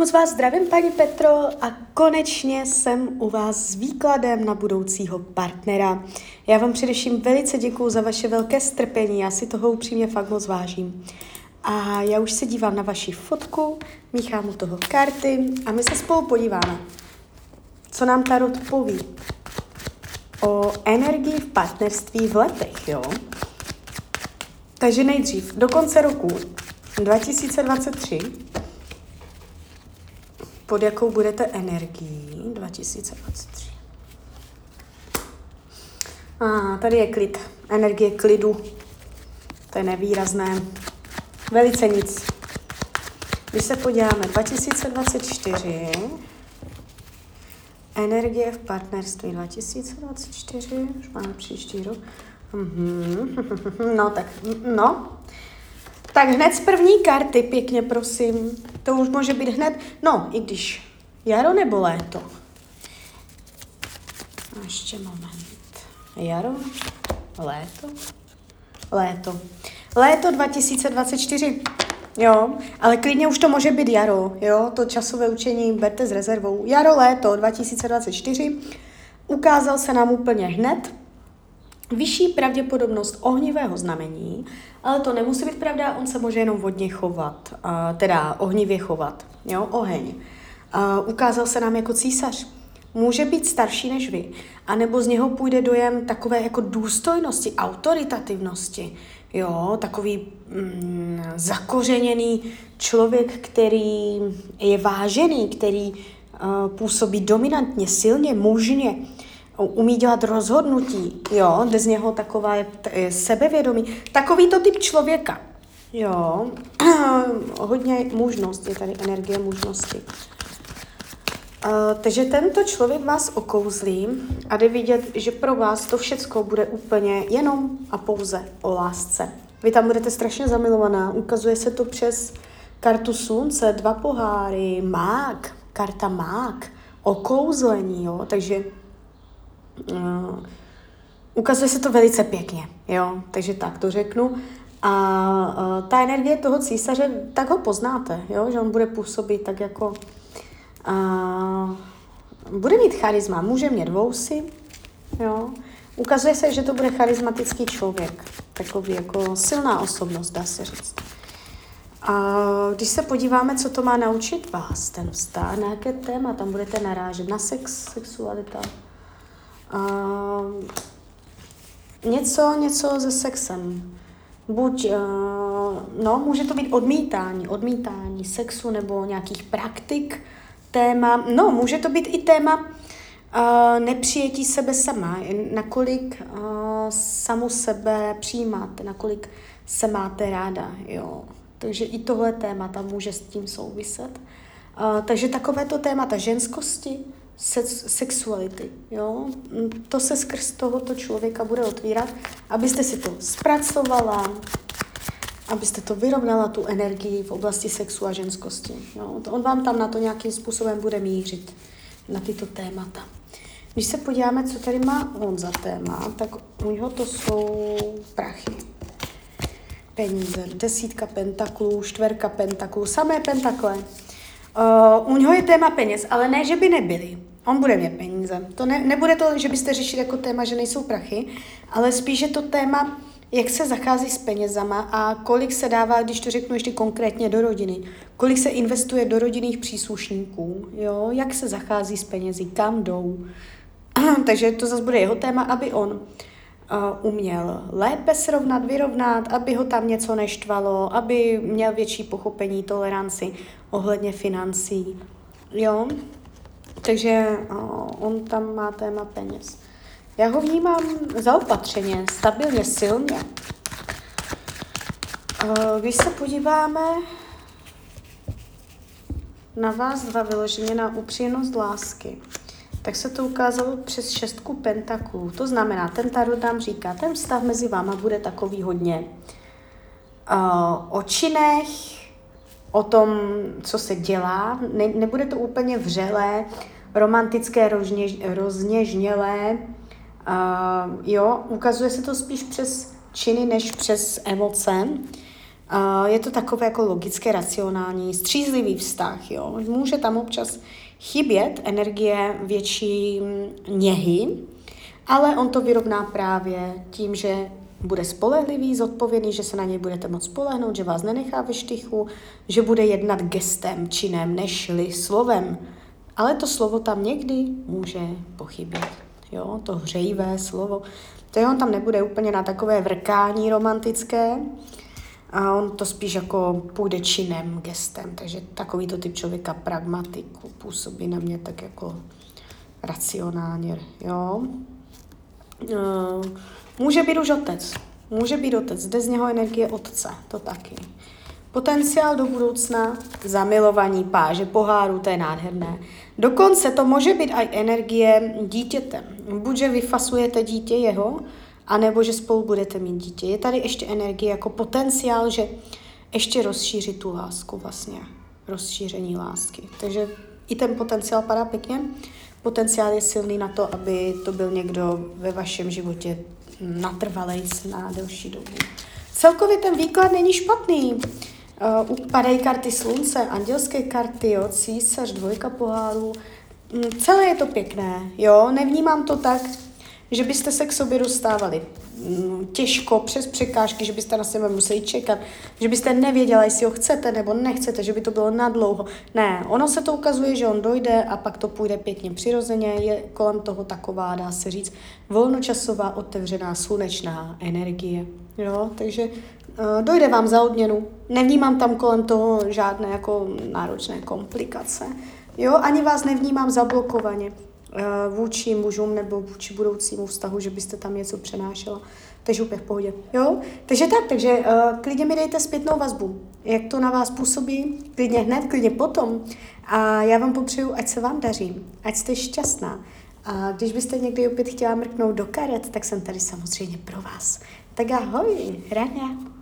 moc vás zdravím, paní Petro, a konečně jsem u vás s výkladem na budoucího partnera. Já vám především velice děkuji za vaše velké strpení, já si toho upřímně fakt moc vážím. A já už se dívám na vaši fotku, míchám u toho karty a my se spolu podíváme, co nám Tarot poví o energii v partnerství v letech, jo? Takže nejdřív, do konce roku 2023 pod jakou budete energií 2023. A tady je klid, energie klidu. To je nevýrazné. Velice nic. Když se podíváme, 2024, energie v partnerství 2024, už máme příští rok. Mhm. No tak, no, tak hned z první karty, pěkně prosím. To už může být hned, no, i když jaro nebo léto. A ještě moment. Jaro, léto, léto. Léto 2024. Jo, ale klidně už to může být jaro, jo, to časové učení berte s rezervou. Jaro, léto 2024 ukázal se nám úplně hned, vyšší pravděpodobnost ohnivého znamení, ale to nemusí být pravda, on se může jenom vodně chovat, uh, teda ohnivě chovat, jo, oheň. Uh, ukázal se nám jako císař. Může být starší než vy, anebo z něho půjde dojem takové jako důstojnosti, autoritativnosti, jo, takový mm, zakořeněný člověk, který je vážený, který uh, působí dominantně, silně, mužně, umí dělat rozhodnutí, jo, jde z něho taková je, je sebevědomí. Takový to typ člověka, jo, hodně mužnost, je tady energie mužnosti. Uh, takže tento člověk vás okouzlí a jde vidět, že pro vás to všecko bude úplně jenom a pouze o lásce. Vy tam budete strašně zamilovaná, ukazuje se to přes kartu slunce, dva poháry, mák, karta mák, okouzlení, jo, takže Uh, ukazuje se to velice pěkně, jo, takže tak to řeknu. A uh, ta energie toho císaře, tak ho poznáte, jo, že on bude působit tak jako... Uh, bude mít charisma, může mít vousy, jo. Ukazuje se, že to bude charismatický člověk, takový jako silná osobnost, dá se říct. A když se podíváme, co to má naučit vás, ten vztah, na jaké téma tam budete narážet, na sex, sexualita, Uh, něco, něco se sexem. Buď, uh, no, může to být odmítání, odmítání sexu nebo nějakých praktik, téma, no, může to být i téma uh, nepřijetí sebe sama, nakolik uh, samu sebe přijímáte, nakolik se máte ráda, jo. Takže i tohle téma tam může s tím souviset. Uh, takže takovéto témata ženskosti, sexuality. Jo? To se skrz tohoto člověka bude otvírat, abyste si to zpracovala, abyste to vyrovnala, tu energii v oblasti sexu a ženskosti. Jo? On vám tam na to nějakým způsobem bude mířit, na tyto témata. Když se podíváme, co tady má on za téma, tak u něho to jsou prachy. Peníze, desítka pentaklů, čtverka pentaklů, samé pentakle. Uh, u něho je téma peněz, ale ne, že by nebyly. On bude mít peníze. To ne, nebude to, že byste řešili jako téma, že nejsou prachy, ale spíš je to téma, jak se zachází s penězama a kolik se dává, když to řeknu ještě konkrétně, do rodiny. Kolik se investuje do rodinných příslušníků, jo? jak se zachází s penězi, kam jdou. Takže to zase bude jeho téma, aby on uh, uměl lépe srovnat, vyrovnat, aby ho tam něco neštvalo, aby měl větší pochopení, toleranci ohledně financí. Jo? Takže on tam má téma peněz. Já ho vnímám zaopatřeně, stabilně, silně. Když se podíváme na vás dva vyloženě na upřímnost lásky, tak se to ukázalo přes šestku pentaklů. To znamená, ten tarot nám říká, ten vztah mezi váma bude takový hodně uh, o činech, o tom, co se dělá. Ne, nebude to úplně vřelé, romantické, rozně, rozněžnělé. Uh, jo, ukazuje se to spíš přes činy než přes emoce. Uh, je to takové jako logické, racionální, střízlivý vztah, jo. Může tam občas chybět energie větší něhy, ale on to vyrovná právě tím, že bude spolehlivý, zodpovědný, že se na něj budete moc spolehnout, že vás nenechá ve štychu, že bude jednat gestem, činem, nežli slovem. Ale to slovo tam někdy může pochybět. Jo, to hřejivé slovo. To on tam nebude úplně na takové vrkání romantické, a on to spíš jako půjde činem, gestem. Takže takový to typ člověka pragmatiku působí na mě tak jako racionálně, jo. Může být už otec. Může být otec. Zde z něho energie otce. To taky. Potenciál do budoucna, zamilovaní páže poháru, to je nádherné. Dokonce to může být i energie dítěte. Buď, že vyfasujete dítě jeho, anebo že spolu budete mít dítě. Je tady ještě energie jako potenciál, že ještě rozšířit tu lásku vlastně. Rozšíření lásky. Takže i ten potenciál padá pěkně. Potenciál je silný na to, aby to byl někdo ve vašem životě natrvalejc na delší dobu. Celkově ten výklad není špatný. Uh, padají karty slunce, andělské karty, jo, císař, dvojka pohárů. Mm, celé je to pěkné, jo, nevnímám to tak, že byste se k sobě dostávali mm, těžko přes překážky, že byste na sebe museli čekat, že byste nevěděla, jestli ho chcete nebo nechcete, že by to bylo nadlouho. Ne, ono se to ukazuje, že on dojde a pak to půjde pěkně přirozeně, je kolem toho taková, dá se říct, volnočasová, otevřená, slunečná energie. Jo, takže uh, dojde vám za odměnu. Nevnímám tam kolem toho žádné jako náročné komplikace. Jo, ani vás nevnímám zablokovaně. Eh, vůči mužům nebo vůči budoucímu vztahu, že byste tam něco přenášela. Takže úplně v pohodě. Jo? Takže tak, takže uh, klidně mi dejte zpětnou vazbu. Jak to na vás působí? Klidně hned, klidně potom. A já vám popřeju, ať se vám daří, ať jste šťastná. A když byste někdy opět chtěla mrknout do karet, tak jsem tady samozřejmě pro vás. Tak ahoj, Rania.